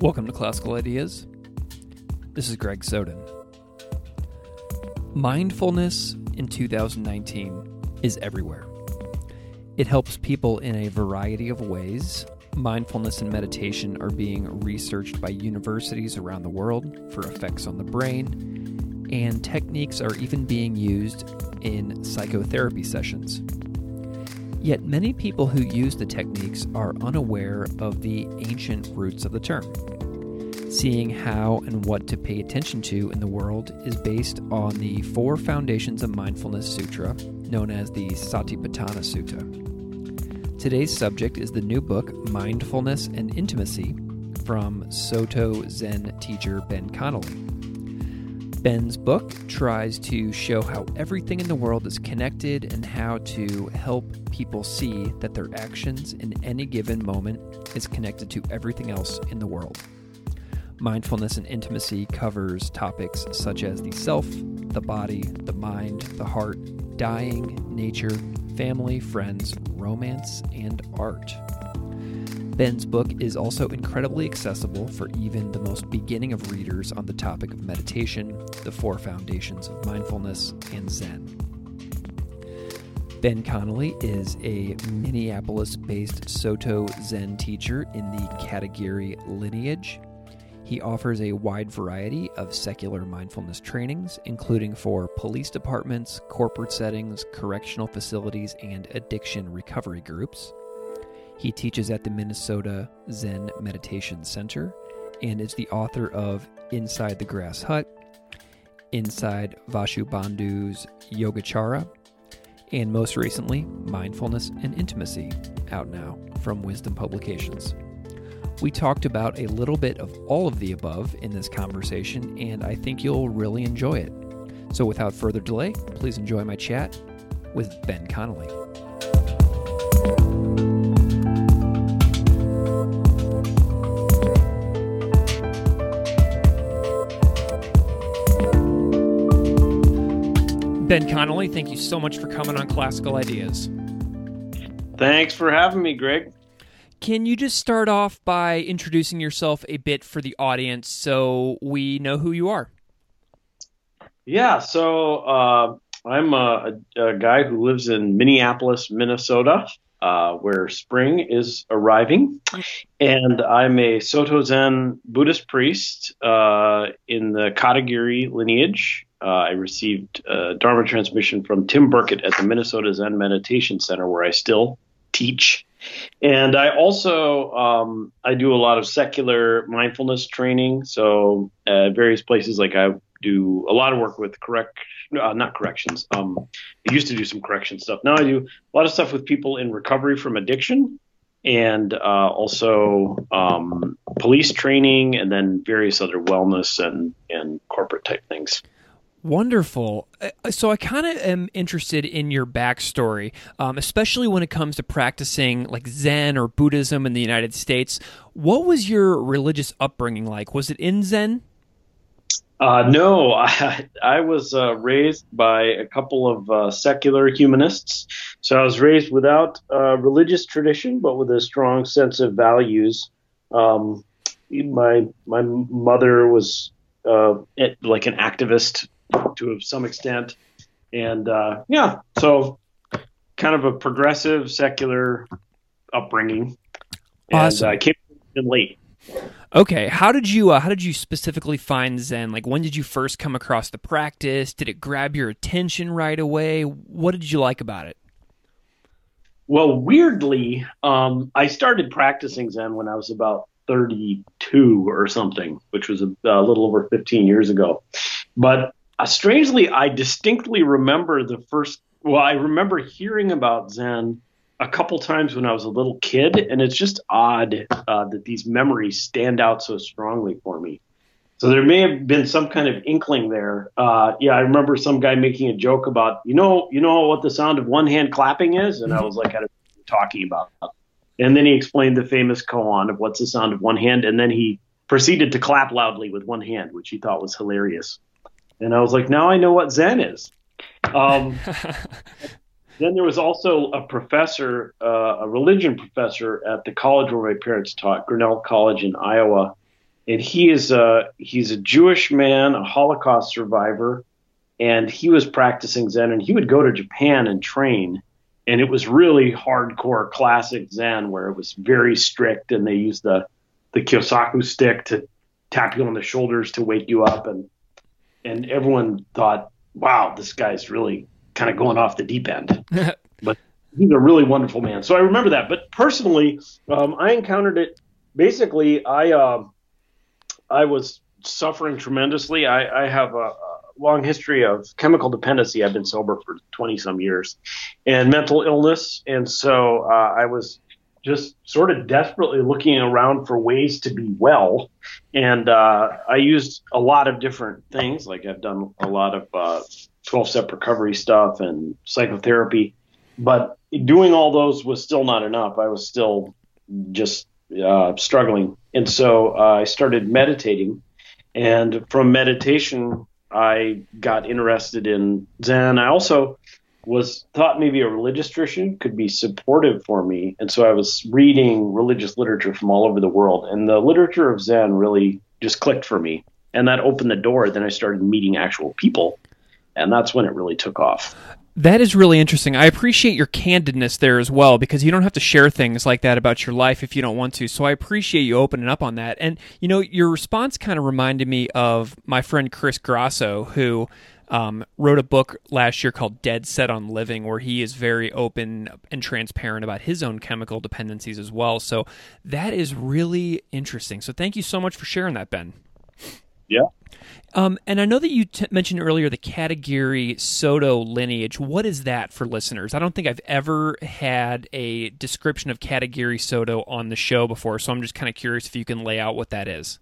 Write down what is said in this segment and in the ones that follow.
Welcome to Classical Ideas. This is Greg Soden. Mindfulness in 2019 is everywhere. It helps people in a variety of ways. Mindfulness and meditation are being researched by universities around the world for effects on the brain, and techniques are even being used in psychotherapy sessions. Yet many people who use the techniques are unaware of the ancient roots of the term. Seeing how and what to pay attention to in the world is based on the four foundations of mindfulness sutra, known as the Satipatthana Sutta. Today's subject is the new book, Mindfulness and Intimacy, from Soto Zen teacher Ben Connelly. Ben's book tries to show how everything in the world is connected and how to help people see that their actions in any given moment is connected to everything else in the world. Mindfulness and intimacy covers topics such as the self, the body, the mind, the heart, dying, nature, family, friends, romance, and art. Ben's book is also incredibly accessible for even the most beginning of readers on the topic of meditation, the four foundations of mindfulness, and Zen. Ben Connelly is a Minneapolis based Soto Zen teacher in the Katagiri lineage. He offers a wide variety of secular mindfulness trainings, including for police departments, corporate settings, correctional facilities, and addiction recovery groups. He teaches at the Minnesota Zen Meditation Center and is the author of Inside the Grass Hut, Inside Vasubandhu's Yogacara, and most recently, Mindfulness and Intimacy, out now from Wisdom Publications. We talked about a little bit of all of the above in this conversation, and I think you'll really enjoy it. So, without further delay, please enjoy my chat with Ben Connelly. Ben Connelly, thank you so much for coming on Classical Ideas. Thanks for having me, Greg. Can you just start off by introducing yourself a bit for the audience so we know who you are? Yeah, so uh, I'm a, a, guy who lives in Minneapolis, Minnesota, uh, where spring is arriving. And I'm a Soto Zen Buddhist priest uh, in the Katagiri lineage. Uh, I received a Dharma transmission from Tim Burkett at the Minnesota Zen Meditation Center, where I still teach. And I also um, I do a lot of secular mindfulness training. So at various places, like I do a lot of work with correct, uh, not corrections. Um, I used to do some correction stuff. Now I do a lot of stuff with people in recovery from addiction, and uh, also um, police training, and then various other wellness and and corporate type things. Wonderful. Uh, so I kind of am interested in your backstory, um, especially when it comes to practicing like Zen or Buddhism in the United States. What was your religious upbringing like? Was it in Zen? Uh, no, I, I was uh, raised by a couple of uh, secular humanists. So I was raised without uh, religious tradition, but with a strong sense of values. Um, my my mother was uh, like an activist to some extent, and uh, yeah, so kind of a progressive secular upbringing. Awesome. And I came in late. Okay, how did you uh, how did you specifically find Zen? Like, when did you first come across the practice? Did it grab your attention right away? What did you like about it? Well, weirdly, um, I started practicing Zen when I was about 32 or something, which was a, a little over 15 years ago. But uh, strangely, I distinctly remember the first. Well, I remember hearing about Zen a couple times when I was a little kid, and it's just odd uh, that these memories stand out so strongly for me. So there may have been some kind of inkling there. Uh, yeah, I remember some guy making a joke about, you know, you know what the sound of one hand clapping is, and I was like, "What are you talking about?" That. And then he explained the famous koan of what's the sound of one hand, and then he proceeded to clap loudly with one hand, which he thought was hilarious. And I was like, now I know what Zen is. Um, Then there was also a professor, uh, a religion professor at the college where my parents taught, Grinnell College in Iowa, and he is a he's a Jewish man, a Holocaust survivor, and he was practicing Zen, and he would go to Japan and train, and it was really hardcore classic Zen where it was very strict, and they used the the kyosaku stick to tap you on the shoulders to wake you up, and and everyone thought, wow, this guy's really kind of going off the deep end. but he's a really wonderful man. So I remember that. But personally, um, I encountered it. Basically, I uh, I was suffering tremendously. I, I have a, a, long history of chemical dependency. I've been sober for 20 some years, and mental illness. And so uh, I was just sort of desperately looking around for ways to be well. And uh, I used a lot of different things. Like I've done a lot of uh, 12 step recovery stuff and psychotherapy. But doing all those was still not enough. I was still just uh, struggling. And so uh, I started meditating. And from meditation, I got interested in Zen. I also was thought maybe a religious tradition could be supportive for me. And so I was reading religious literature from all over the world. And the literature of Zen really just clicked for me. And that opened the door. Then I started meeting actual people and that's when it really took off. That is really interesting. I appreciate your candidness there as well because you don't have to share things like that about your life if you don't want to. So I appreciate you opening up on that. And you know, your response kind of reminded me of my friend Chris Grosso who um, wrote a book last year called Dead Set on Living, where he is very open and transparent about his own chemical dependencies as well. So that is really interesting. So thank you so much for sharing that, Ben. Yeah. Um, and I know that you t- mentioned earlier the Katagiri Soto lineage. What is that for listeners? I don't think I've ever had a description of Katagiri Soto on the show before, so I'm just kind of curious if you can lay out what that is.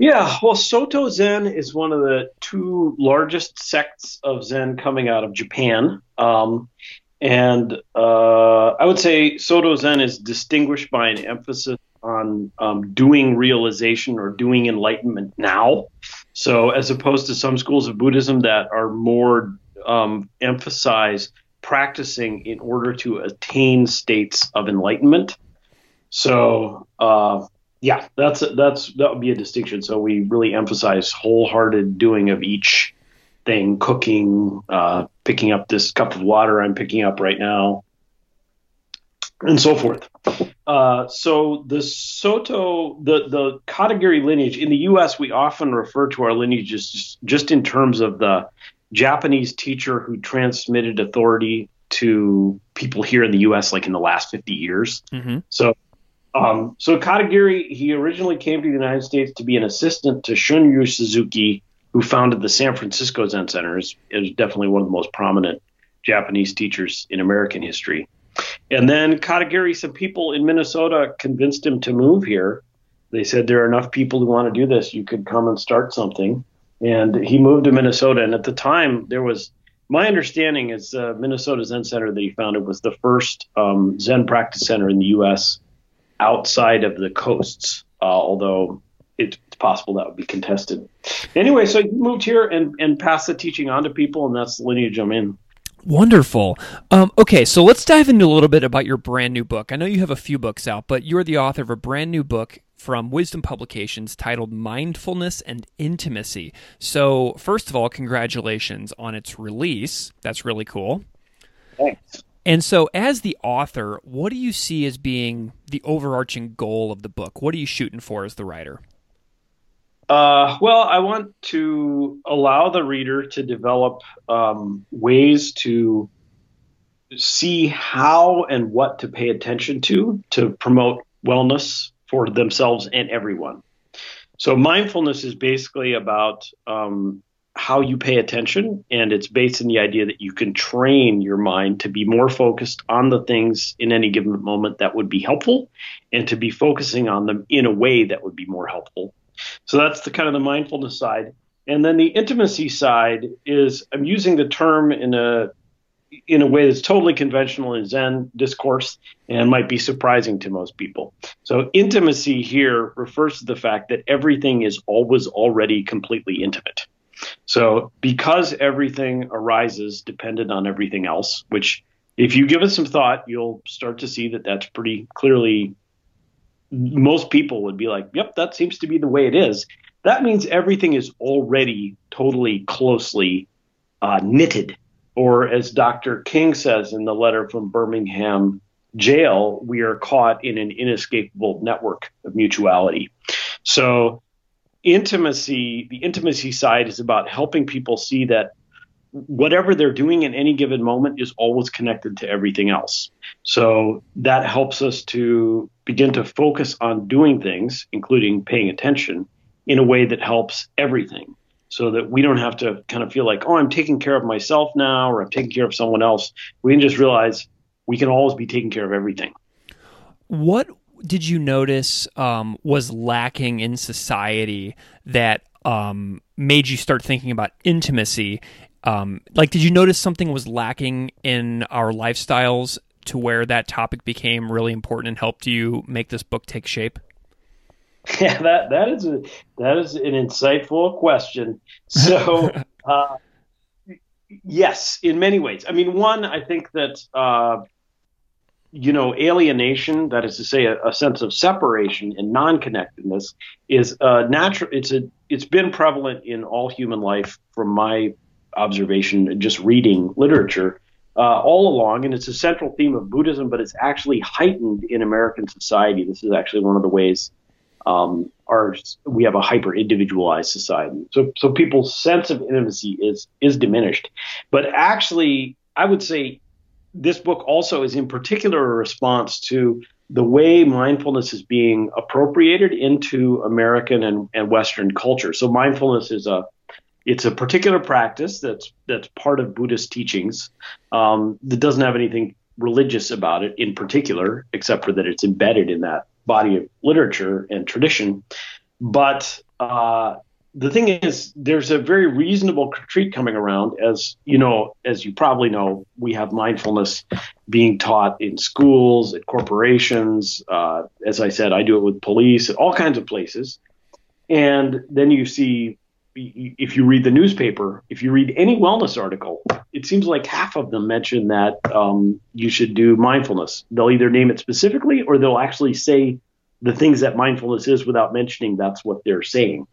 Yeah, well, Soto Zen is one of the two largest sects of Zen coming out of Japan. Um, and uh, I would say Soto Zen is distinguished by an emphasis on um, doing realization or doing enlightenment now. So, as opposed to some schools of Buddhism that are more um, emphasize practicing in order to attain states of enlightenment. So, uh, yeah, that's that's that would be a distinction. So we really emphasize wholehearted doing of each thing: cooking, uh, picking up this cup of water I'm picking up right now, and so forth. Uh, so the Soto, the the Katagiri lineage in the U.S. we often refer to our lineages just, in terms of the Japanese teacher who transmitted authority to people here in the U.S. like in the last 50 years. Mm-hmm. So. Um, so Katagiri, he originally came to the United States to be an assistant to Shunryu Suzuki, who founded the San Francisco Zen Center. is definitely one of the most prominent Japanese teachers in American history. And then Katagiri, some people in Minnesota convinced him to move here. They said there are enough people who want to do this. You could come and start something. And he moved to Minnesota. And at the time, there was my understanding is uh, Minnesota Zen Center that he founded was the first um, Zen practice center in the U.S. outside of the coasts. Uh, although it's possible that would be contested. Anyway, so you moved here and, and passed the teaching on to people, and that's the lineage I'm in. Wonderful. Um, okay, so let's dive into a little bit about your brand new book. I know you have a few books out, but you're the author of a brand new book from Wisdom Publications titled Mindfulness and Intimacy. So, first of all, congratulations on its release. That's really cool. Thanks. And so, as the author, what do you see as being the overarching goal of the book? What are you shooting for as the writer? Uh, well, I want to allow the reader to develop um, ways to see how and what to pay attention to to promote wellness for themselves and everyone. So, mindfulness is basically about um, how you pay attention, and it's based in the idea that you can train your mind to be more focused on the things in any given moment that would be helpful, and to be focusing on them in a way that would be more helpful so that's the kind of the mindfulness side. And then the intimacy side is I'm using the term in a in a way that's totally conventional in Zen discourse and might be surprising to most people. So intimacy here refers to the fact that everything is always already completely intimate. So because everything arises dependent on everything else, which if you give it some thought, you'll start to see that that's pretty clearly most people would be like, yep, that seems to be the way it is. That means everything is already totally closely uh, knitted. Or as Dr. King says in the letter from Birmingham jail, we are caught in an inescapable network of mutuality. So, intimacy, the intimacy side is about helping people see that whatever they're doing in any given moment is always connected to everything else. So that helps us to begin to focus on doing things, including paying attention, in a way that helps everything. So that we don't have to kind of feel like, oh, I'm taking care of myself now or I'm taking care of someone else. We can just realize we can always be taking care of everything. What did you notice um, was lacking in society that um, made you start thinking about intimacy um, like, did you notice something was lacking in our lifestyles to where that topic became really important and helped you make this book take shape? Yeah, that that is a that is an insightful question. So, uh, yes, in many ways. I mean, one, I think that uh, you know, alienation, that is to say, a, a sense of separation and non-connectedness, is natural. It's a it's been prevalent in all human life from my observation, just reading literature uh, all along, and it's a central theme of Buddhism, but it's actually heightened in American society. This is actually one of the ways um, our we have a hyper individualized society. So so people's sense of intimacy is is diminished. But actually, I would say this book also is in particular a response to the way mindfulness is being appropriated into American and, and Western culture. So mindfulness is a it's a particular practice that's that's part of Buddhist teachings um, that doesn't have anything religious about it in particular, except for that it's embedded in that body of literature and tradition. But uh, the thing is, there's a very reasonable critique coming around. As you know, as you probably know, we have mindfulness being taught in schools, at corporations. Uh, as I said, I do it with police, at all kinds of places. And then you see if you read the newspaper, if you read any wellness article, it seems like half of them mention that um, you should do mindfulness. They'll either name it specifically or they'll actually say the things that mindfulness is without mentioning that's what they're saying.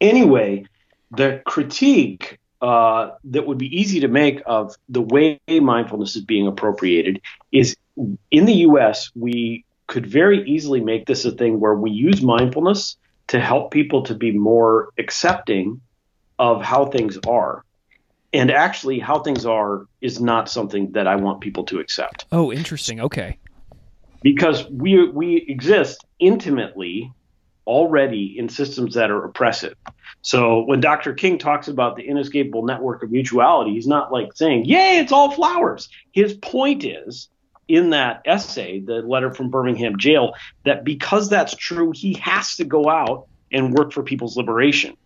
Anyway, the critique uh, that would be easy to make of the way mindfulness is being appropriated is in the US, we could very easily make this a thing where we use mindfulness to help people to be more accepting of how things are. And actually, how things are is not something that I want people to accept. Oh, interesting. Okay. Because we we exist intimately already in systems that are oppressive. So when Dr. King talks about the inescapable network of mutuality, he's not like saying, "Yay, it's all flowers." His point is in that essay, the letter from Birmingham jail, that because that's true, he has to go out and work for people's liberation.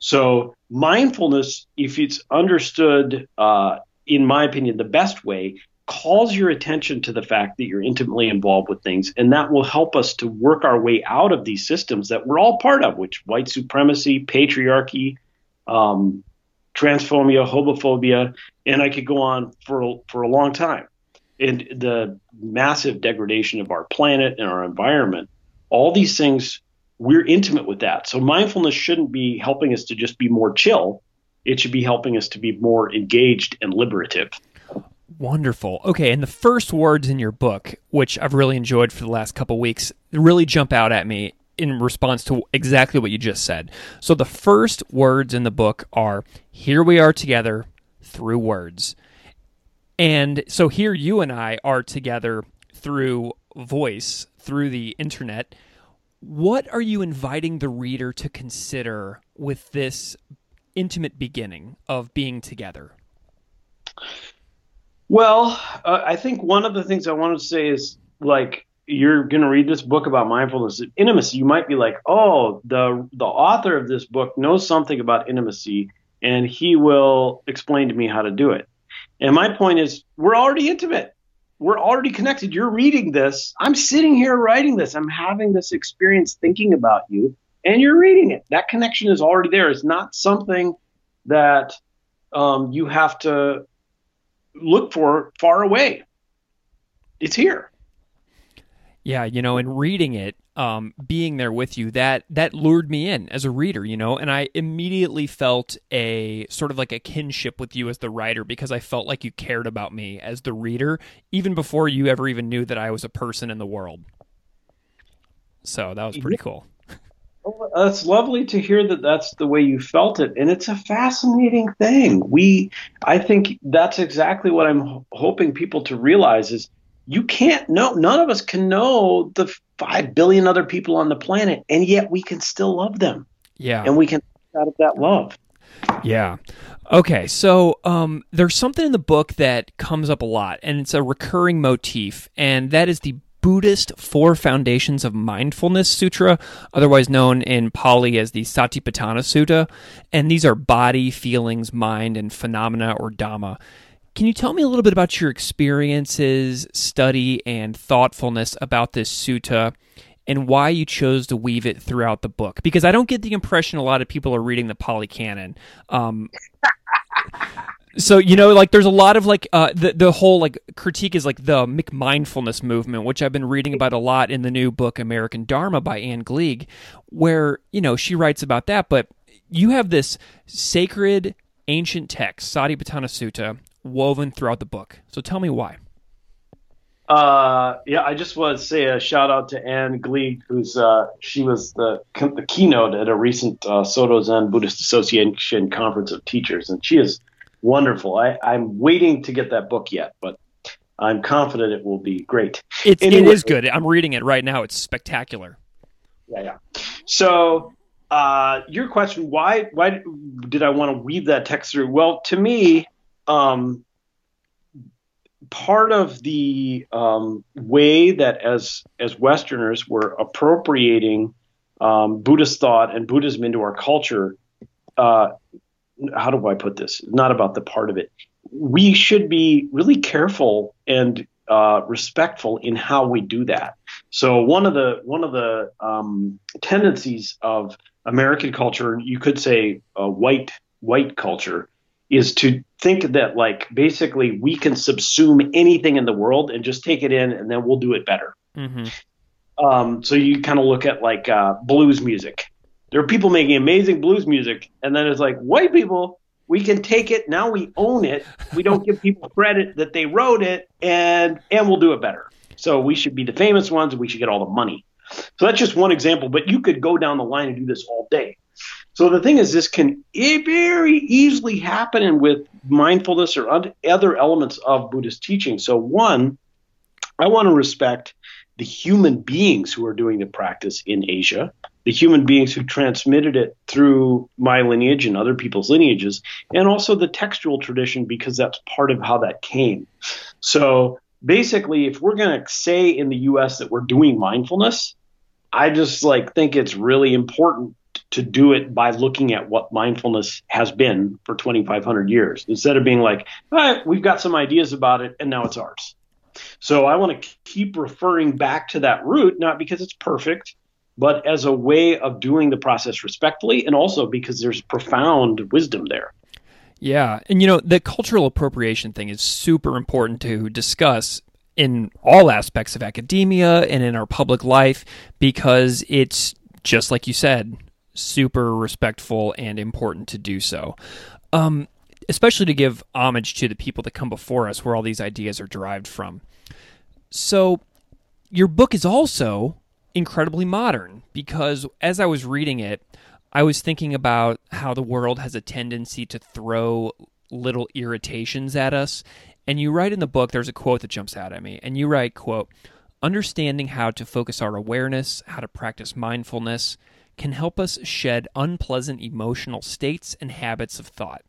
So mindfulness, if it's understood, uh, in my opinion, the best way, calls your attention to the fact that you're intimately involved with things, and that will help us to work our way out of these systems that we're all part of, which white supremacy, patriarchy, um, transphobia, homophobia, and I could go on for for a long time. And the massive degradation of our planet and our environment, all these things, we're intimate with that. So mindfulness shouldn't be helping us to just be more chill. It should be helping us to be more engaged and liberative. Wonderful. Okay, and the first words in your book, which I've really enjoyed for the last couple weeks, really jump out at me in response to exactly what you just said. So the first words in the book are here we are together through words. And so here you and I are together through voice, through the internet. What are you inviting the reader to consider with this intimate beginning of being together? Well, uh, I think one of the things I wanted to say is like you're going to read this book about mindfulness intimacy. You might be like, "Oh, the the author of this book knows something about intimacy, and he will explain to me how to do it." And my point is, we're already intimate. We're already connected. You're reading this. I'm sitting here writing this. I'm having this experience thinking about you, and you're reading it. That connection is already there. It's not something that um, you have to look for far away. It's here. Yeah, you know, and reading it, um, being there with you, that that lured me in as a reader, you know, and I immediately felt a sort of like a kinship with you as the writer because I felt like you cared about me as the reader, even before you ever even knew that I was a person in the world. So that was pretty cool. Well, it's lovely to hear that that's the way you felt it, and it's a fascinating thing. We, I think that's exactly what I'm hoping people to realize is you can't know. None of us can know the five billion other people on the planet, and yet we can still love them. Yeah, and we can out of that love. Yeah. Okay, so um, there's something in the book that comes up a lot, and it's a recurring motif, and that is the Buddhist Four Foundations of Mindfulness Sutra, otherwise known in Pali as the Satipatthana Sutta. And these are body, feelings, mind, and phenomena or Dhamma. Can you tell me a little bit about your experiences, study, and thoughtfulness about this sutta and why you chose to weave it throughout the book? Because I don't get the impression a lot of people are reading the Pali Canon. Um, so you know like there's a lot of like uh the the whole like critique is like the McMindfulness movement which I've been reading about a lot in the new book American Dharma by Ann Gleig where you know she writes about that but you have this sacred ancient text Satipatthana Sutta woven throughout the book. So tell me why. Uh, yeah, I just want to say a shout out to Ann Gleig, who's uh, she was the, the keynote at a recent uh, Soto Zen Buddhist Association conference of teachers, and she is wonderful. I, I'm waiting to get that book yet, but I'm confident it will be great. It's, anyway, it is good. I'm reading it right now. It's spectacular. Yeah, yeah. So, uh, your question: Why why did I want to weave that text through? Well, to me, um, part of the um, way that as as Westerners were appropriating um, Buddhist thought and Buddhism into our culture uh, how do I put this? Not about the part of it. We should be really careful and uh, respectful in how we do that. So one of the one of the um, tendencies of American culture, and you could say uh, white white culture, is to think that like basically we can subsume anything in the world and just take it in and then we'll do it better. Mm-hmm. Um, so you kind of look at like uh, blues music there are people making amazing blues music, and then it's like white people. We can take it now. We own it. We don't give people credit that they wrote it, and and we'll do it better. So we should be the famous ones, and we should get all the money. So that's just one example, but you could go down the line and do this all day. So the thing is, this can very easily happen with mindfulness or other elements of Buddhist teaching. So one, I want to respect the human beings who are doing the practice in Asia the human beings who transmitted it through my lineage and other people's lineages, and also the textual tradition because that's part of how that came. So basically, if we're going to say in the U.S. that we're doing mindfulness, I just like think it's really important to do it by looking at what mindfulness has been for 2,500 years instead of being like, all right, we've got some ideas about it and now it's ours. So I want to keep referring back to that root, not because it's perfect, but as a way of doing the process respectfully and also because there's profound wisdom there. Yeah. And you know, the cultural appropriation thing is super important to discuss in all aspects of academia and in our public life because it's just like you said, super respectful and important to do so. Um, especially to give homage to the people that come before us where all these ideas are derived from. So, your book is also incredibly modern because as I was reading it, I was thinking about how the world has a tendency to throw little irritations at us. And you write in the book, there's a quote that jumps out at me, and you write, quote, understanding how to focus our awareness, how to practice mindfulness, can help us shed unpleasant emotional states and habits of thought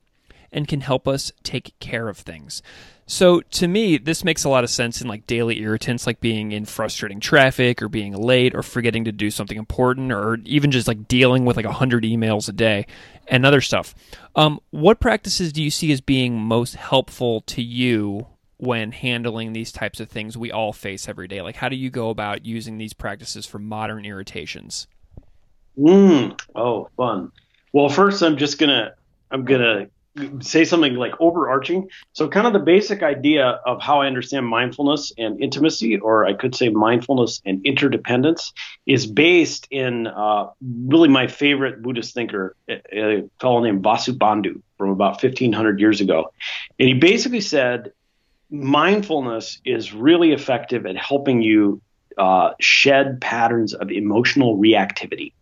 and can help us take care of things. So to me, this makes a lot of sense in like daily irritants, like being in frustrating traffic or being late or forgetting to do something important or even just like dealing with like a hundred emails a day and other stuff. Um, what practices do you see as being most helpful to you when handling these types of things we all face every day? Like, how do you go about using these practices for modern irritations? Mm, oh, fun. Well, first, I'm just gonna I'm gonna say something like overarching. So, kind of the basic idea of how I understand mindfulness and intimacy, or I could say mindfulness and interdependence, is based in uh, really my favorite Buddhist thinker, a, fellow named Vasubandhu from about 1500 years ago. And he basically said mindfulness is really effective at helping you uh, shed patterns of emotional reactivity.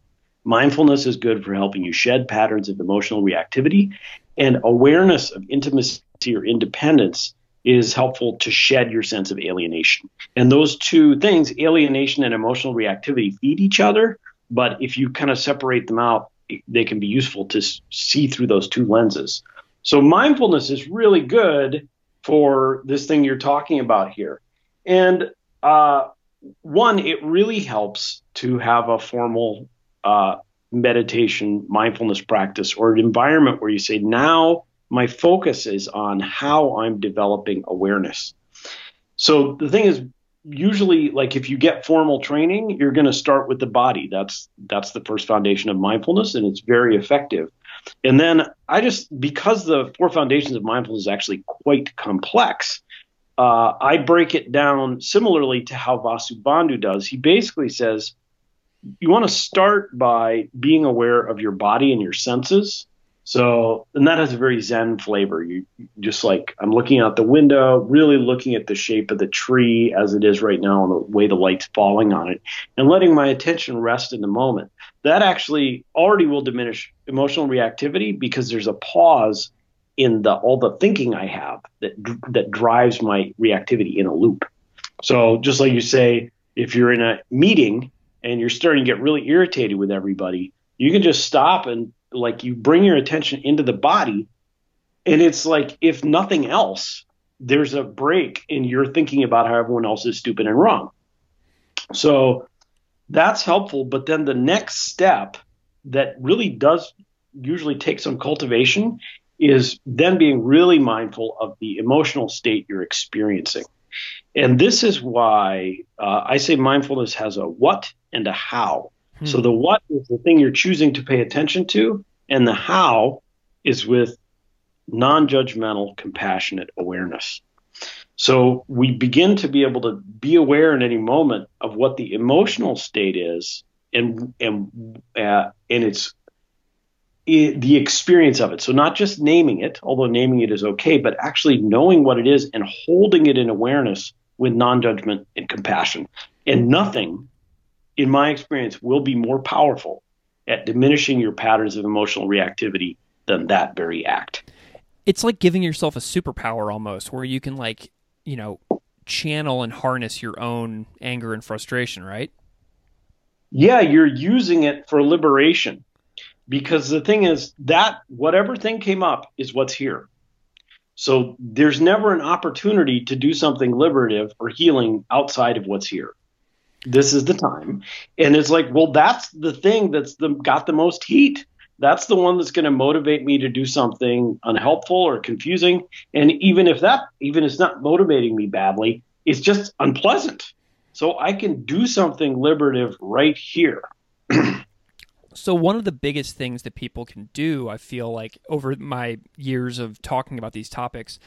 Mindfulness is good for helping you shed patterns of emotional reactivity, and awareness of intimacy or independence is helpful to shed your sense of alienation. And those two things, alienation and emotional reactivity, feed each other. But if you kind of separate them out, they can be useful to see through those two lenses. So mindfulness is really good for this thing you're talking about here. And uh, one, it really helps to have a formal uh, meditation, mindfulness practice, or an environment where you say, now my focus is on how I'm developing awareness. So the thing is, usually like if you get formal training you're going to start with the body. That's that's the first foundation of mindfulness and it's very effective. And then i just because the four foundations of mindfulness is actually quite complex uh, i break it down similarly to how vasubandhu does. He basically says you want to start by being aware of your body and your senses. So, and that has a very Zen flavor. You just like, I'm looking out the window, really looking at the shape of the tree as it is right now and the way the light's falling on it, and letting my attention rest in the moment. That actually already will diminish emotional reactivity because there's a pause in the all the thinking I have that that drives my reactivity in a loop. So, just like you say, if you're in a meeting and you're starting to get really irritated with everybody, you can just stop and like you bring your attention into the body. And it's like, if nothing else, there's a break in your thinking about how everyone else is stupid and wrong. So that's helpful. But then the next step that really does usually take some cultivation is then being really mindful of the emotional state you're experiencing. And this is why uh, I say mindfulness has a what and a how. Hmm. So the what is the thing you're choosing to pay attention to, and the how is with non judgmental, compassionate awareness. So we begin to be able to be aware in any moment of what the emotional state is and and uh, and it's it, the experience of it. So not just naming it, although naming it is okay, but actually knowing what it is and holding it in awareness with non-judgment and compassion. And nothing in my experience, will be more powerful at diminishing your patterns of emotional reactivity than that very act. It's like giving yourself a superpower almost, where you can, like, you know, channel and harness your own anger and frustration, right? Yeah, you're using it for liberation. Because the thing is that whatever thing came up is what's here. So there's never an opportunity to do something liberative or healing outside of what's here. this is the time. And it's like, well, that's the thing that's the, got the most heat. That's the one that's going to motivate me to do something unhelpful or confusing. And even if that, even if it's not motivating me badly, it's just unpleasant. So I can do something liberative right here. so one of the biggest things that people can do, I feel like over my years of talking about these topics,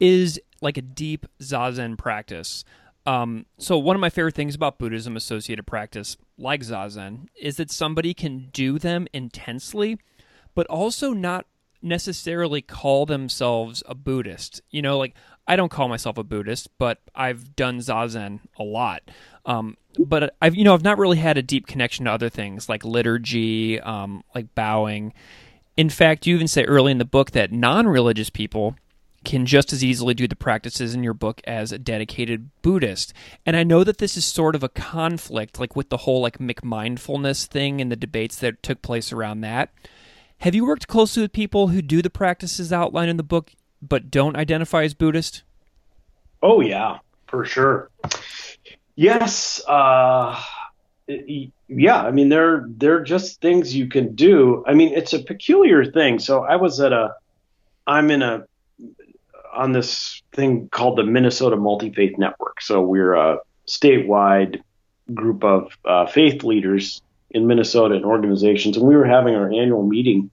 is like a deep zazen practice. Um, so one of my favorite things about Buddhism associated practice, like zazen, is that somebody can do them intensely, but also not necessarily call themselves a Buddhist. You know, like I don't call myself a Buddhist, but I've done zazen a lot. Um, but I've you know I've not really had a deep connection to other things like liturgy, um, like bowing. In fact, you even say early in the book that non-religious people can just as easily do the practices in your book as a dedicated Buddhist. And I know that this is sort of a conflict, like with the whole like McMindfulness thing and the debates that took place around that. Have you worked closely with people who do the practices outlined in the book but don't identify as Buddhist? Oh yeah, for sure. Yes, uh, yeah. I mean, they're they're just things you can do. I mean, it's a peculiar thing. So I was at a, I'm in a on this thing called the Minnesota Multi Faith Network. So we're a statewide group of uh, faith leaders in Minnesota and organizations, and we were having our annual meeting.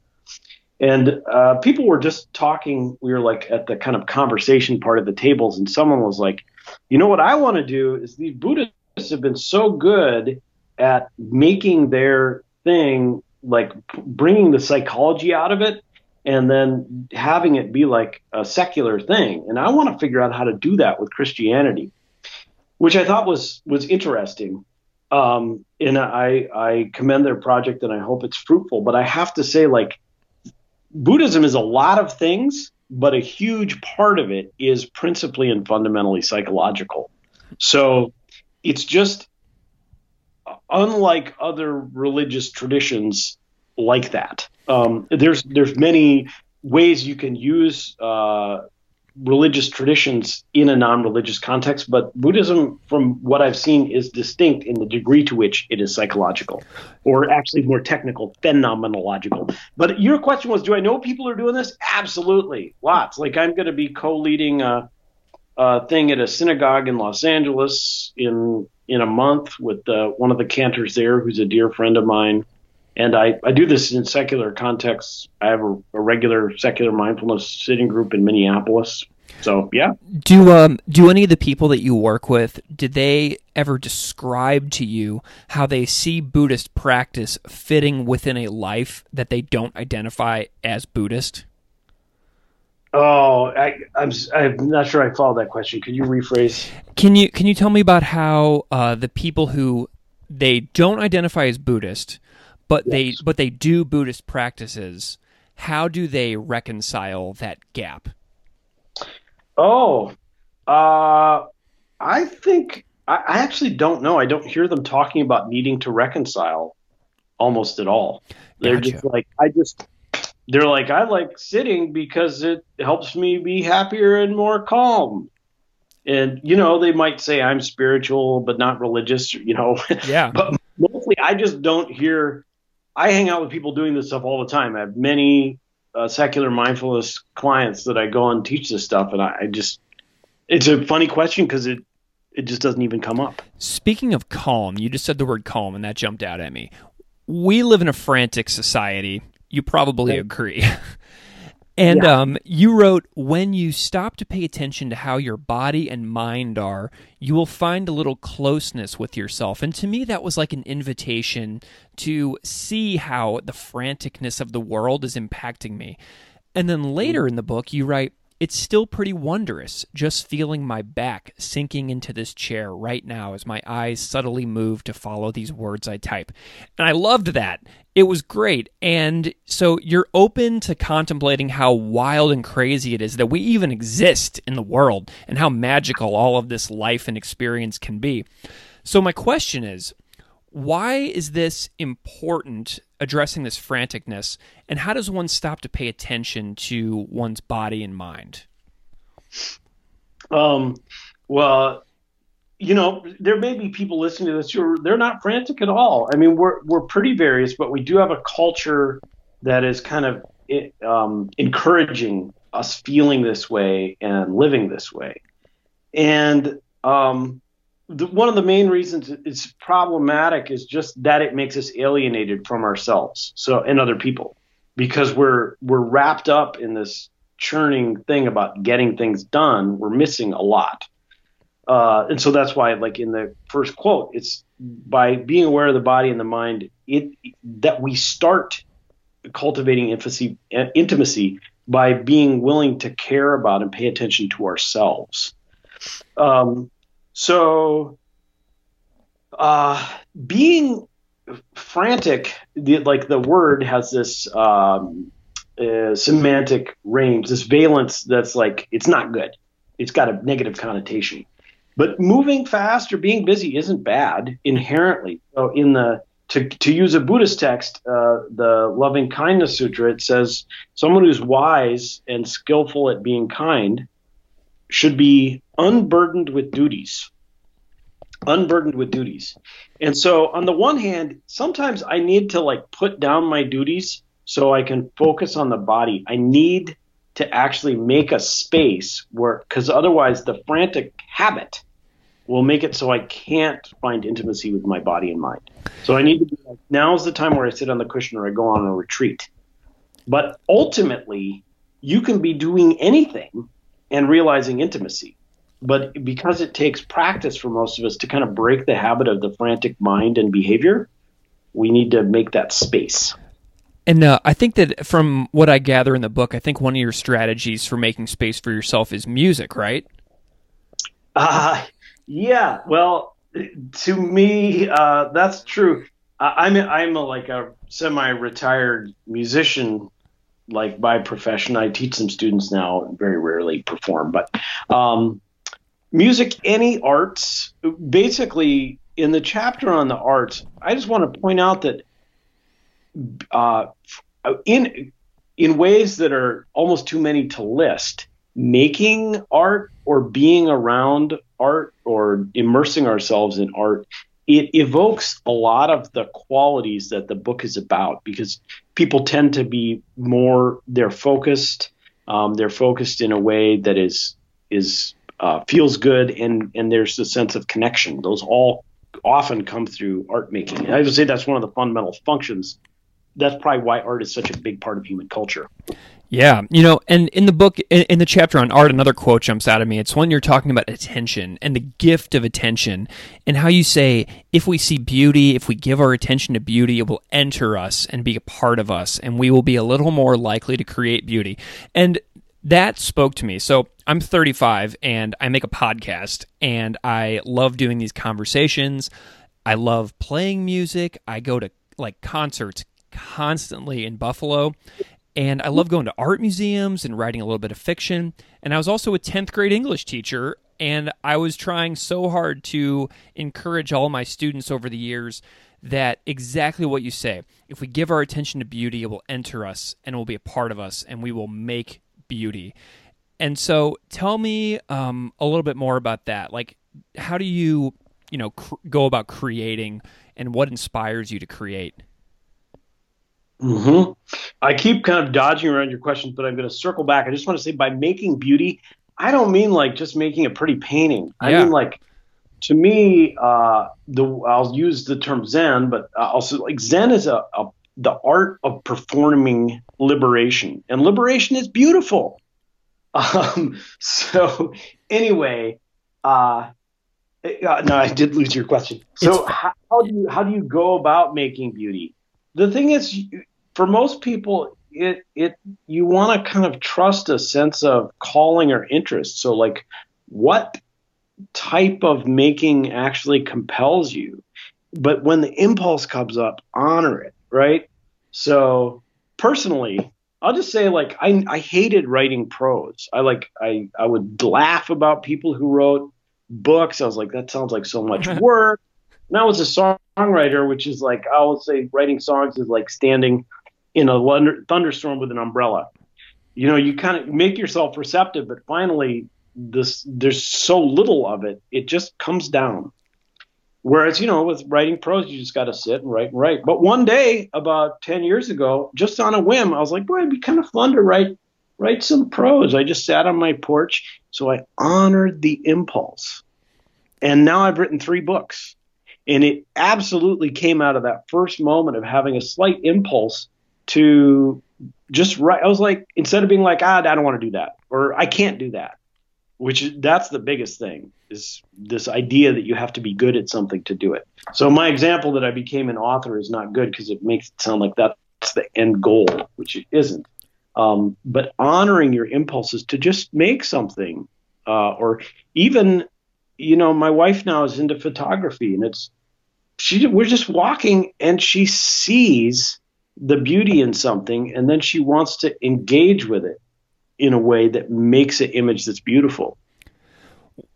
And uh, people were just talking. We were like at the kind of conversation part of the tables, and someone was like, "You know what I want to do is these Buddhists have been so good at making their thing like bringing the psychology out of it and then having it be like a secular thing. And I want to figure out how to do that with Christianity, which I thought was was interesting. Um, and I I commend their project and I hope it's fruitful. But I have to say, like, Buddhism is a lot of things, but a huge part of it is principally and fundamentally psychological. So it's just unlike other religious traditions like that. Um, there's there's many ways you can use uh, religious traditions in a non-religious context, but Buddhism, from what I've seen, is distinct in the degree to which it is psychological, or actually more technical, phenomenological. But your question was, do I know people are doing this? Absolutely, lots. Like I'm going to be co-leading a, a, thing at a synagogue in Los Angeles in in a month with uh, one of the cantors there, who's a dear friend of mine and I, I do this in secular contexts. I have a, a, regular secular mindfulness sitting group in Minneapolis. So yeah. Do um do any of the people that you work with did they ever describe to you how they see Buddhist practice fitting within a life that they don't identify as Buddhist? Oh, I, I'm I'm not sure I followed that question. Could you rephrase? Can you can you tell me about how uh, the people who they don't identify as Buddhist but yes. they but they do Buddhist practices. How do they reconcile that gap? Oh, uh, I think I, I actually don't know. I don't hear them talking about needing to reconcile almost at all. They're gotcha. just like I just they're like I like sitting because it helps me be happier and more calm. And you know, they might say I'm spiritual but not religious, you know. Yeah. but mostly I just don't hear I hang out with people doing this stuff all the time. I have many uh, secular mindfulness clients that I go and teach this stuff, and I, I just it's a funny question because it it just doesn't even come up. Speaking of calm, you just said the word calm, and that jumped out at me. We live in a frantic society. You probably agree. And yeah. um, you wrote, when you stop to pay attention to how your body and mind are, you will find a little closeness with yourself. And to me, that was like an invitation to see how the franticness of the world is impacting me. And then later in the book, you write, it's still pretty wondrous just feeling my back sinking into this chair right now as my eyes subtly move to follow these words I type. And I loved that. It was great. And so you're open to contemplating how wild and crazy it is that we even exist in the world and how magical all of this life and experience can be. So, my question is why is this important addressing this franticness and how does one stop to pay attention to one's body and mind um, well you know, there may be people listening to this who are, they're not frantic at all. I mean, we're we're pretty various, but we do have a culture that is kind of um, encouraging us feeling this way and living this way. And um, the, one of the main reasons it's problematic is just that it makes us alienated from ourselves, so and other people, because we're we're wrapped up in this churning thing about getting things done. We're missing a lot. Uh, and so that's why, like in the first quote, it's by being aware of the body and the mind, it that we start cultivating intimacy, intimacy by being willing to care about and pay attention to ourselves. Um, so, uh, being frantic, the, like the word has this um, uh, semantic range, this valence that's like it's not good. It's got a negative connotation. But moving fast or being busy isn't bad inherently. So in the to, to use a Buddhist text, uh, the Loving Kindness Sutra, it says someone who's wise and skillful at being kind should be unburdened with duties. Unburdened with duties. And so, on the one hand, sometimes I need to like put down my duties so I can focus on the body. I need to actually make a space where, because otherwise, the frantic habit will make it so I can't find intimacy with my body and mind. So I need to be like, now's the time where I sit on the cushion or I go on a retreat. But ultimately, you can be doing anything and realizing intimacy. But because it takes practice for most of us to kind of break the habit of the frantic mind and behavior, we need to make that space. And uh, I think that from what I gather in the book, I think one of your strategies for making space for yourself is music, right? Uh, yeah. Well, to me, uh, that's true. I'm a, I'm a, like a semi-retired musician like by profession. I teach some students now, and very rarely perform, but um, music, any arts, basically in the chapter on the arts, I just want to point out that uh, in in ways that are almost too many to list, making art or being around art or immersing ourselves in art it evokes a lot of the qualities that the book is about because people tend to be more they're focused um, they're focused in a way that is is uh, feels good and and there's a sense of connection. Those all often come through art making. I would say that's one of the fundamental functions. That's probably why art is such a big part of human culture. Yeah, you know, and in the book, in, the chapter on art, another quote jumps out at me. It's when you're talking about attention and the gift of attention, and how you say, if we see beauty, if we give our attention to beauty, it will enter us and be a part of us, and we will be a little more likely to create beauty. And that spoke to me. So I'm 35 and I make a podcast, and I love doing these conversations. I love playing music. I go to like concerts constantly in Buffalo. And I love going to art museums and writing a little bit of fiction. And I was also a 10th grade English teacher, and I was trying so hard to encourage all my students over the years that exactly what you say. If we give our attention to beauty, it will enter us and it will be a part of us, and we will make beauty. And so, tell me um, a little bit more about that. Like, how do you, you know, cr- go about creating, and what inspires you to create? Mm-hmm. I keep kind of dodging around your questions, but I'm going to circle back. I just want to say by making beauty, I don't mean like just making a pretty painting. I mean like to me, uh, the I'll use the term Zen, but also like Zen is a, a the art of performing liberation, and liberation is beautiful. Um, so anyway, uh, uh, no, I did lose your question. So how, how do you how do you go about making beauty? The thing is, for most people, it it you want to kind of trust a sense of calling or interest. So like, what type of making actually compels you? But when the impulse comes up, honor it, right? So personally, I'll just say like I I hated writing prose. I like I I would laugh about people who wrote books. I was like that sounds like so much work. Now as a songwriter, which is like I will say writing songs is like standing in a thunderstorm with an umbrella. You know, you kind of make yourself receptive, but finally, this there's so little of it, it just comes down. Whereas, you know, with writing prose, you just got to sit and write and write. But one day, about 10 years ago, just on a whim, I was like, boy, it'd be kind of fun to write write some prose. I just sat on my porch. So I honored the impulse. And now I've written three books. And it absolutely came out of that first moment of having a slight impulse to just write. I was like, instead of being like, ah, I don't want to do that, or I can't do that, which that's the biggest thing is this idea that you have to be good at something to do it. So my example that I became an author is not good because it makes it sound like that's the end goal, which it isn't. Um, but honoring your impulses to just make something, uh, or even, you know, my wife now is into photography, and it's she we're just walking and she sees the beauty in something, and then she wants to engage with it in a way that makes an image that's beautiful.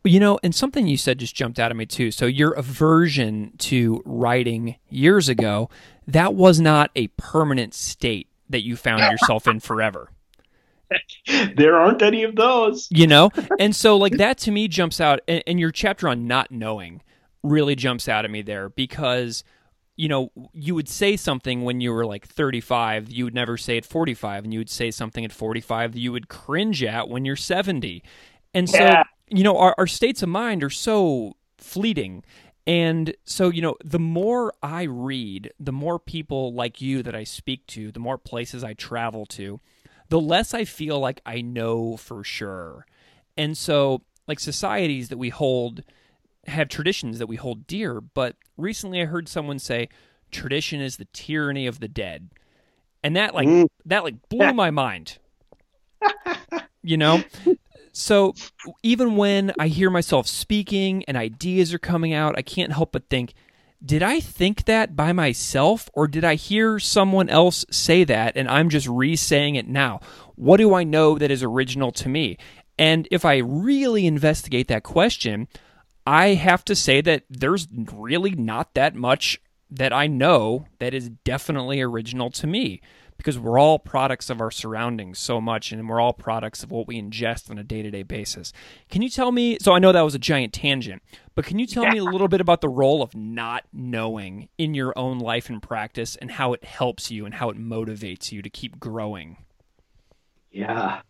You know, and something you said just jumped out at me too. So your aversion to writing years ago, that was not a permanent state that you found yourself in forever. there aren't any of those. You know? And so like that to me jumps out and, and your chapter on not knowing really jumps out at me there because you know, you would say something when you were like 35, you would never say at 45, and you would say something at 45 that you would cringe at when you're 70. And so, yeah. you know, our, our states of mind are so fleeting. And so, you know, the more I read, the more people like you that I speak to, the more places I travel to, the less I feel like I know for sure. And so, like societies that we hold have traditions that we hold dear, but recently I heard someone say tradition is the tyranny of the dead. And that like mm. that like blew my mind. you know? So even when I hear myself speaking and ideas are coming out, I can't help but think, did I think that by myself or did I hear someone else say that and I'm just re saying it now? What do I know that is original to me? And if I really investigate that question, I have to say that there's really not that much that I know that is definitely original to me because we're all products of our surroundings so much and we're all products of what we ingest on a day-to-day basis. Can you tell me so I know that was a giant tangent, but can you tell yeah. me a little bit about the role of not knowing in your own life and practice and how it helps you and how it motivates you to keep growing? Yeah.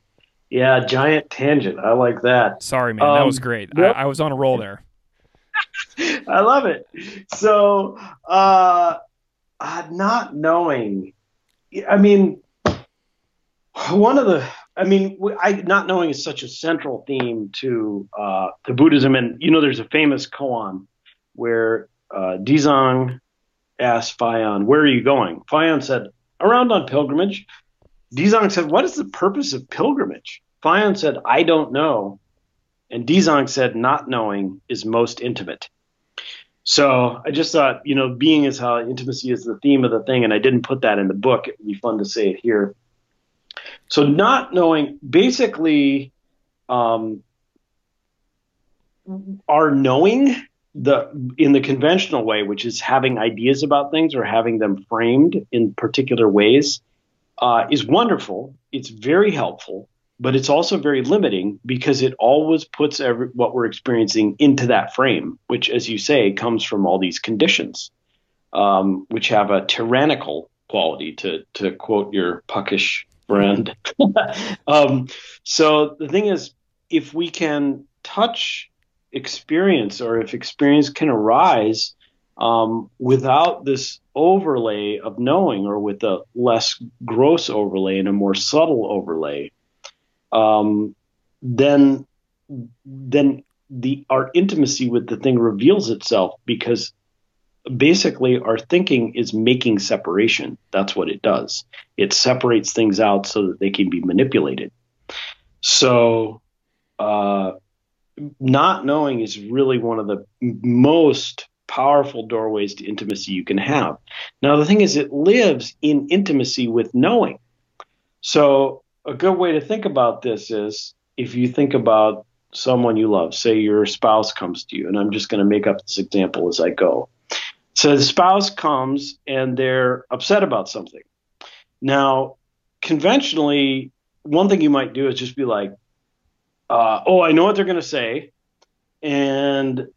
Yeah, giant tangent. I like that. Sorry, man. Um, that was great. Yep. I, I was on a roll there. I love it. So, uh, uh, not knowing, I mean, one of the, I mean, I, not knowing is such a central theme to uh, to Buddhism, and you know, there's a famous koan where uh, Dizang asked Fayan, "Where are you going?" Fayan said, "Around on pilgrimage." Dizang said, "What is the purpose of pilgrimage?" Fayan said, "I don't know." And Dizang said, not knowing is most intimate. So I just thought, you know, being is how intimacy is the theme of the thing, and I didn't put that in the book. It would be fun to say it here. So not knowing, basically, um, our knowing the in the conventional way, which is having ideas about things or having them framed in particular ways, uh, is wonderful. It's very helpful but it's also very limiting because it always puts every, what we're experiencing into that frame, which, as you say, comes from all these conditions, um, which have a tyrannical quality, to to quote your puckish friend. um, so the thing is, if we can touch experience, or if experience can arise um, without this overlay of knowing, or with a less gross overlay and a more subtle overlay um, then then the our intimacy with the thing reveals itself because basically our thinking is making separation. That's what it does. It separates things out so that they can be manipulated. So, uh, not knowing is really one of the most powerful doorways to intimacy you can have. Now, the thing is, it lives in intimacy with knowing. So, a good way to think about this is if you think about someone you love, say your spouse comes to you, and I'm just going to make up this example as I go. So the spouse comes and they're upset about something. Now, conventionally, one thing you might do is just be like, uh, oh, I know what they're going to say, and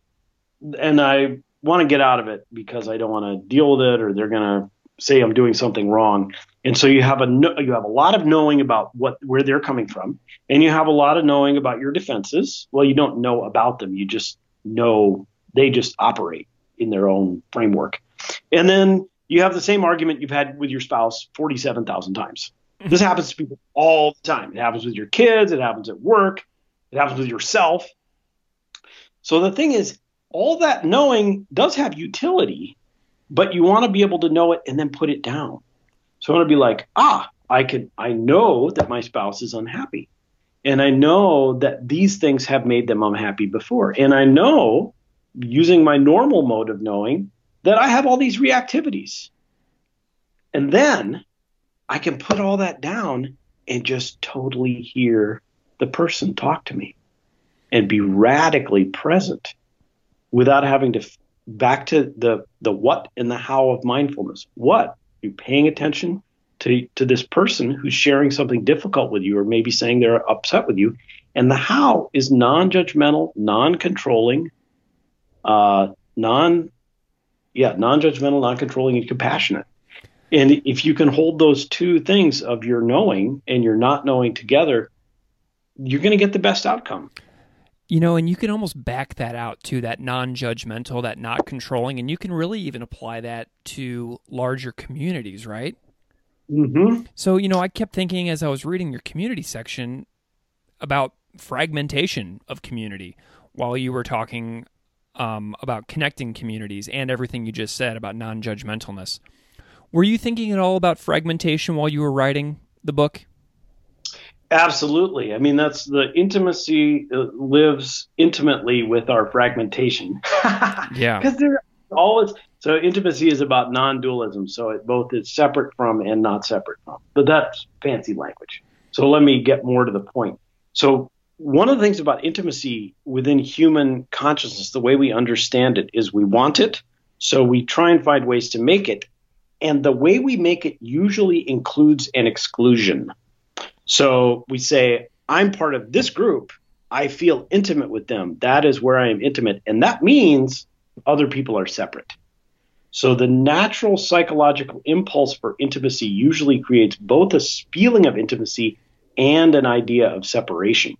and I want to get out of it because I don't want to deal with it, or they're going to say I'm doing something wrong. And so you have a you have a lot of knowing about what where they're coming from, and you have a lot of knowing about your defenses. Well, you don't know about them; you just know they just operate in their own framework. And then you have the same argument you've had with your spouse 47,000 times. Mm-hmm. This happens to people all the time. It happens with your kids, it happens at work, it happens with yourself. So the thing is, all that knowing does have utility, but you want to be able to know it and then put it down. So I want to be like, ah, I can I know that my spouse is unhappy. And I know that these things have made them unhappy before. And I know using my normal mode of knowing that I have all these reactivities. And then I can put all that down and just totally hear the person talk to me and be radically present without having to back to the the what and the how of mindfulness. What? You paying attention to to this person who's sharing something difficult with you or maybe saying they're upset with you. And the how is non-judgmental, non-controlling, uh, non, yeah, non-judgmental, non-controlling, and compassionate. And if you can hold those two things of your knowing and your not knowing together, you're going to get the best outcome. You know, and you can almost back that out to that non judgmental, that not controlling, and you can really even apply that to larger communities, right? Mm-hmm. So, you know, I kept thinking as I was reading your community section about fragmentation of community while you were talking um, about connecting communities and everything you just said about non judgmentalness. Were you thinking at all about fragmentation while you were writing the book? Absolutely. I mean, that's the intimacy uh, lives intimately with our fragmentation. yeah. Because they're always so intimacy is about non-dualism. So it both is separate from and not separate from. But that's fancy language. So let me get more to the point. So one of the things about intimacy within human consciousness, the way we understand it, is we want it. So we try and find ways to make it. And the way we make it usually includes an exclusion. So we say, I'm part of this group. I feel intimate with them. That is where I am intimate. And that means other people are separate. So the natural psychological impulse for intimacy usually creates both a feeling of intimacy and an idea of separation.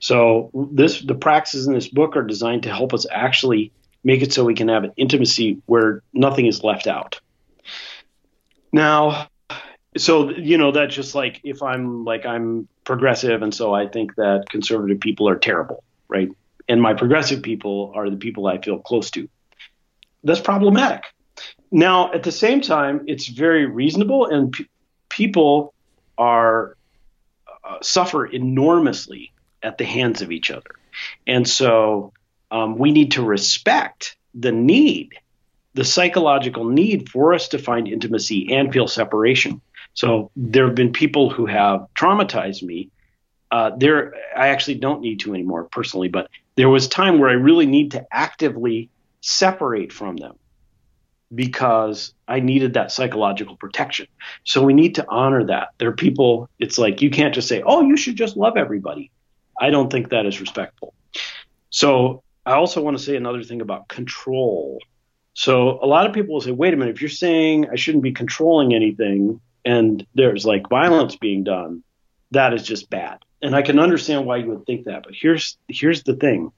So this the practices in this book are designed to help us actually make it so we can have an intimacy where nothing is left out. Now, so you know that's just like if I'm like I'm progressive and so I think that conservative people are terrible, right? And my progressive people are the people I feel close to. That's problematic. Now, at the same time, it's very reasonable and people are uh, suffer enormously at the hands of each other. And so um, we need to respect the need, the psychological need for us to find intimacy and feel separation. So there have been people who have traumatized me. Uh, there, I actually don't need to anymore personally, but there was time where I really need to actively separate from them because I needed that psychological protection. So we need to honor that. There are people, it's like you can't just say, oh, you should just love everybody. I don't think that is respectful. So I also want to say another thing about control. So a lot of people will say, wait a minute, if you're saying I shouldn't be controlling anything and there's like violence being done, that is just bad. And I can understand why you would think that, but here's here's the thing.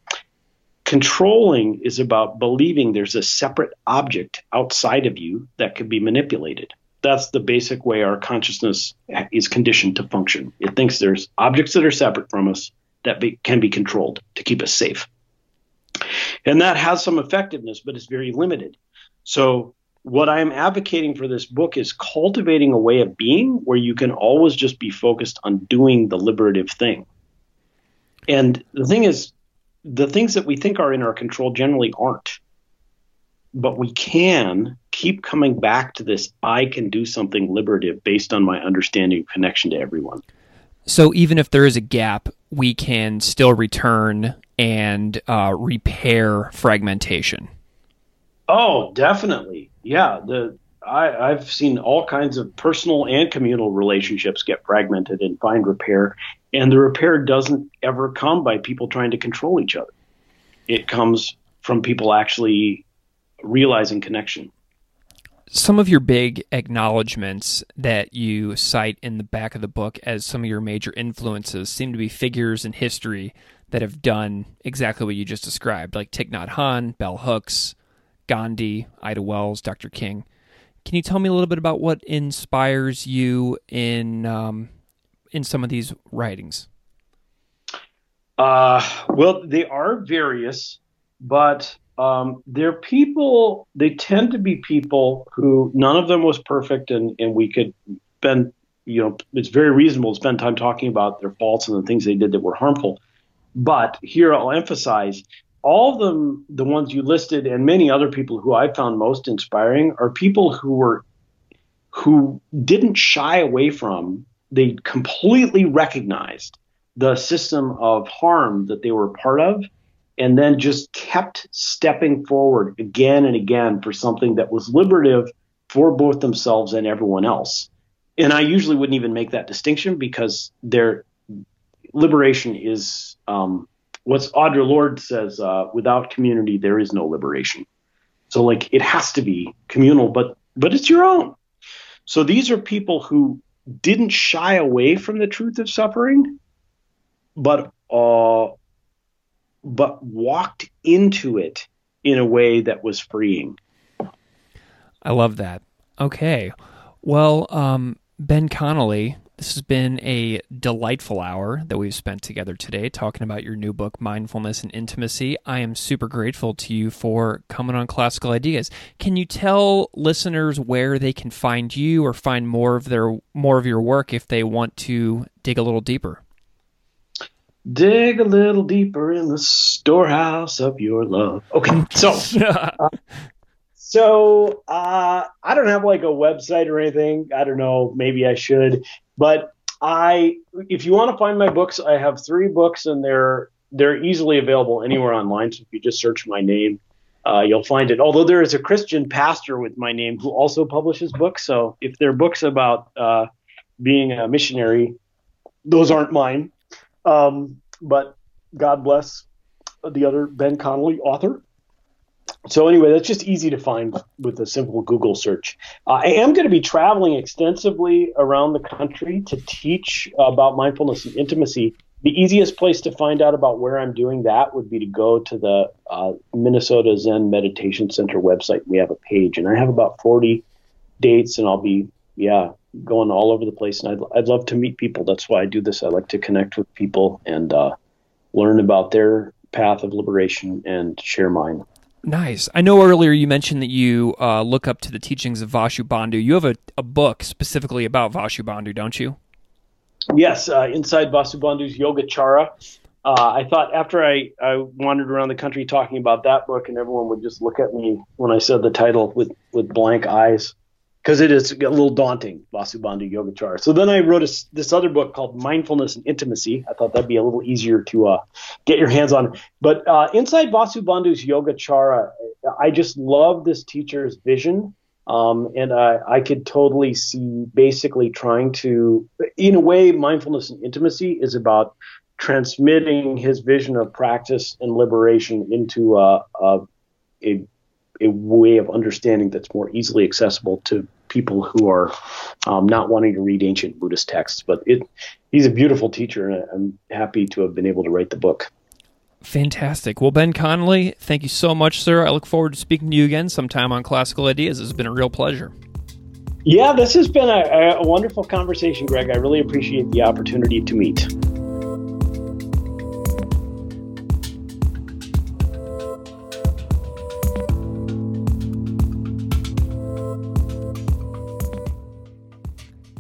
Controlling is about believing there's a separate object outside of you that can be manipulated that's the basic way our consciousness is conditioned to function. It thinks there's objects that are separate from us that be, can be controlled to keep us safe. And that has some effectiveness, but it's very limited. So, what I'm advocating for this book is cultivating a way of being where you can always just be focused on doing the liberative thing. And the thing is, the things that we think are in our control generally aren't. But we can keep coming back to this I can do something liberative based on my understanding of connection to everyone. So even if there is a gap, we can still return and uh, repair fragmentation. Oh, definitely. Yeah. The I, I've seen all kinds of personal and communal relationships get fragmented and find repair, and the repair doesn't ever come by people trying to control each other. It comes from people actually realizing connection. Some of your big acknowledgments that you cite in the back of the book as some of your major influences seem to be figures in history that have done exactly what you just described, like Thich Nhat Hanh, Bell Hooks, Gandhi, Ida Wells, Dr. King. Can you tell me a little bit about what inspires you in um, in some of these writings? Uh, well, they are various, but um, they're people. They tend to be people who none of them was perfect, and and we could spend you know it's very reasonable to spend time talking about their faults and the things they did that were harmful. But here I'll emphasize all of them, the ones you listed, and many other people who I found most inspiring are people who were who didn't shy away from. They completely recognized the system of harm that they were part of, and then just kept stepping forward again and again for something that was liberative for both themselves and everyone else. And I usually wouldn't even make that distinction because their liberation is um, what's Audre Lorde says, uh, without community, there is no liberation. So like it has to be communal, but but it's your own. So these are people who didn't shy away from the truth of suffering, but uh, but walked into it in a way that was freeing. I love that. Okay. Well, um, Ben Connelly, this has been a delightful hour that we've spent together today talking about your new book, Mindfulness and Intimacy. I am super grateful to you for coming on Classical Ideas. Can you tell listeners where they can find you or find more of their more of your work if they want to dig a little deeper? Dig a little deeper in the storehouse of your love. Okay, so uh, so uh, I don't have like a website or anything. I don't know. Maybe I should. But I, if you want to find my books, I have three books, and they're they're easily available anywhere online. So if you just search my name, uh, you'll find it. Although there is a Christian pastor with my name who also publishes books. So if they're books about uh, being a missionary, those aren't mine. Um, but God bless the other Ben Connelly author so anyway, that's just easy to find with a simple Google search. Uh, I am going to be traveling extensively around the country to teach about mindfulness and intimacy. The easiest place to find out about where I'm doing that would be to go to the uh, Minnesota Zen Meditation Center website. We have a page, and I have about 40 dates, and I'll be yeah going all over the place. And I'd, I'd love to meet people. That's why I do this. I like to connect with people and uh, learn about their path of liberation and share mine. Nice. I know earlier you mentioned that you uh, look up to the teachings of Vasubandhu. You have a, a book specifically about Vasubandhu, don't you? Yes, uh, Inside Vasubandhu's Yogacara. Uh, I thought after I, I wandered around the country talking about that book, and everyone would just look at me when I said the title with, with blank eyes because it is a little daunting, Vasubandhu Yogacara. So then I wrote a, this other book called Mindfulness and Intimacy. I thought that'd be a little easier to uh, get your hands on. But uh, inside Vasubandhu's Yogacara, I just love this teacher's vision. Um, and I, I could totally see basically trying to, in a way, mindfulness and intimacy is about transmitting his vision of practice and liberation into uh, a, a a way of understanding that's more easily accessible to people who are um, not wanting to read ancient Buddhist texts. But it, he's a beautiful teacher, and I'm happy to have been able to write the book. Fantastic. Well, Ben Connelly, thank you so much, sir. I look forward to speaking to you again sometime on Classical Ideas. It's been a real pleasure. Yeah, this has been a, a wonderful conversation, Greg. I really appreciate the opportunity to meet.